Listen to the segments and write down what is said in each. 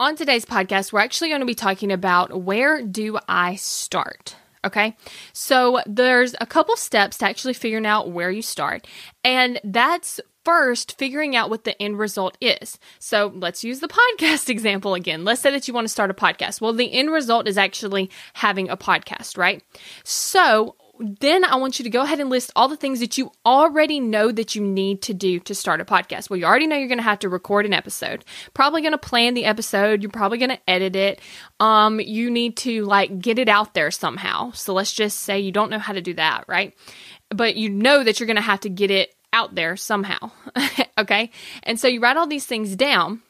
On today's podcast, we're actually going to be talking about where do I start? Okay. So there's a couple steps to actually figuring out where you start. And that's first figuring out what the end result is. So let's use the podcast example again. Let's say that you want to start a podcast. Well, the end result is actually having a podcast, right? So then I want you to go ahead and list all the things that you already know that you need to do to start a podcast. Well, you already know you're going to have to record an episode. Probably going to plan the episode. You're probably going to edit it. Um, you need to like get it out there somehow. So let's just say you don't know how to do that, right? But you know that you're going to have to get it out there somehow. okay. And so you write all these things down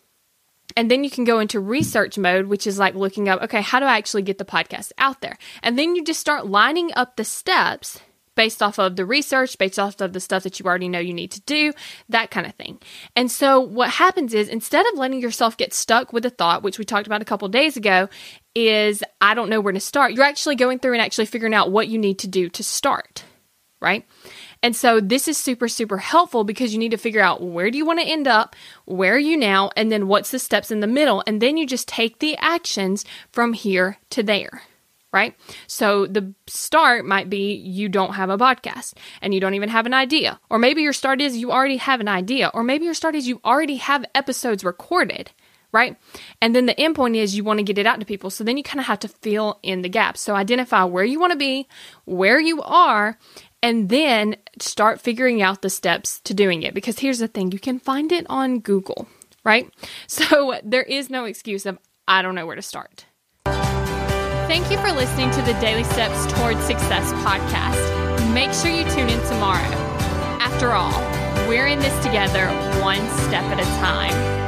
and then you can go into research mode, which is like looking up, okay, how do I actually get the podcast out there? And then you just start lining up the steps based off of the research, based off of the stuff that you already know you need to do, that kind of thing. And so what happens is instead of letting yourself get stuck with a thought, which we talked about a couple days ago, is I don't know where to start. You're actually going through and actually figuring out what you need to do to start, right? And so this is super, super helpful because you need to figure out where do you want to end up, where are you now, and then what's the steps in the middle. And then you just take the actions from here to there. Right? So the start might be you don't have a podcast and you don't even have an idea. Or maybe your start is you already have an idea. Or maybe your start is you already have episodes recorded right? And then the end point is you want to get it out to people. So then you kind of have to fill in the gaps. So identify where you want to be, where you are, and then start figuring out the steps to doing it. Because here's the thing you can find it on Google, right? So there is no excuse of, I don't know where to start. Thank you for listening to the Daily Steps Towards Success podcast. Make sure you tune in tomorrow. After all, we're in this together, one step at a time.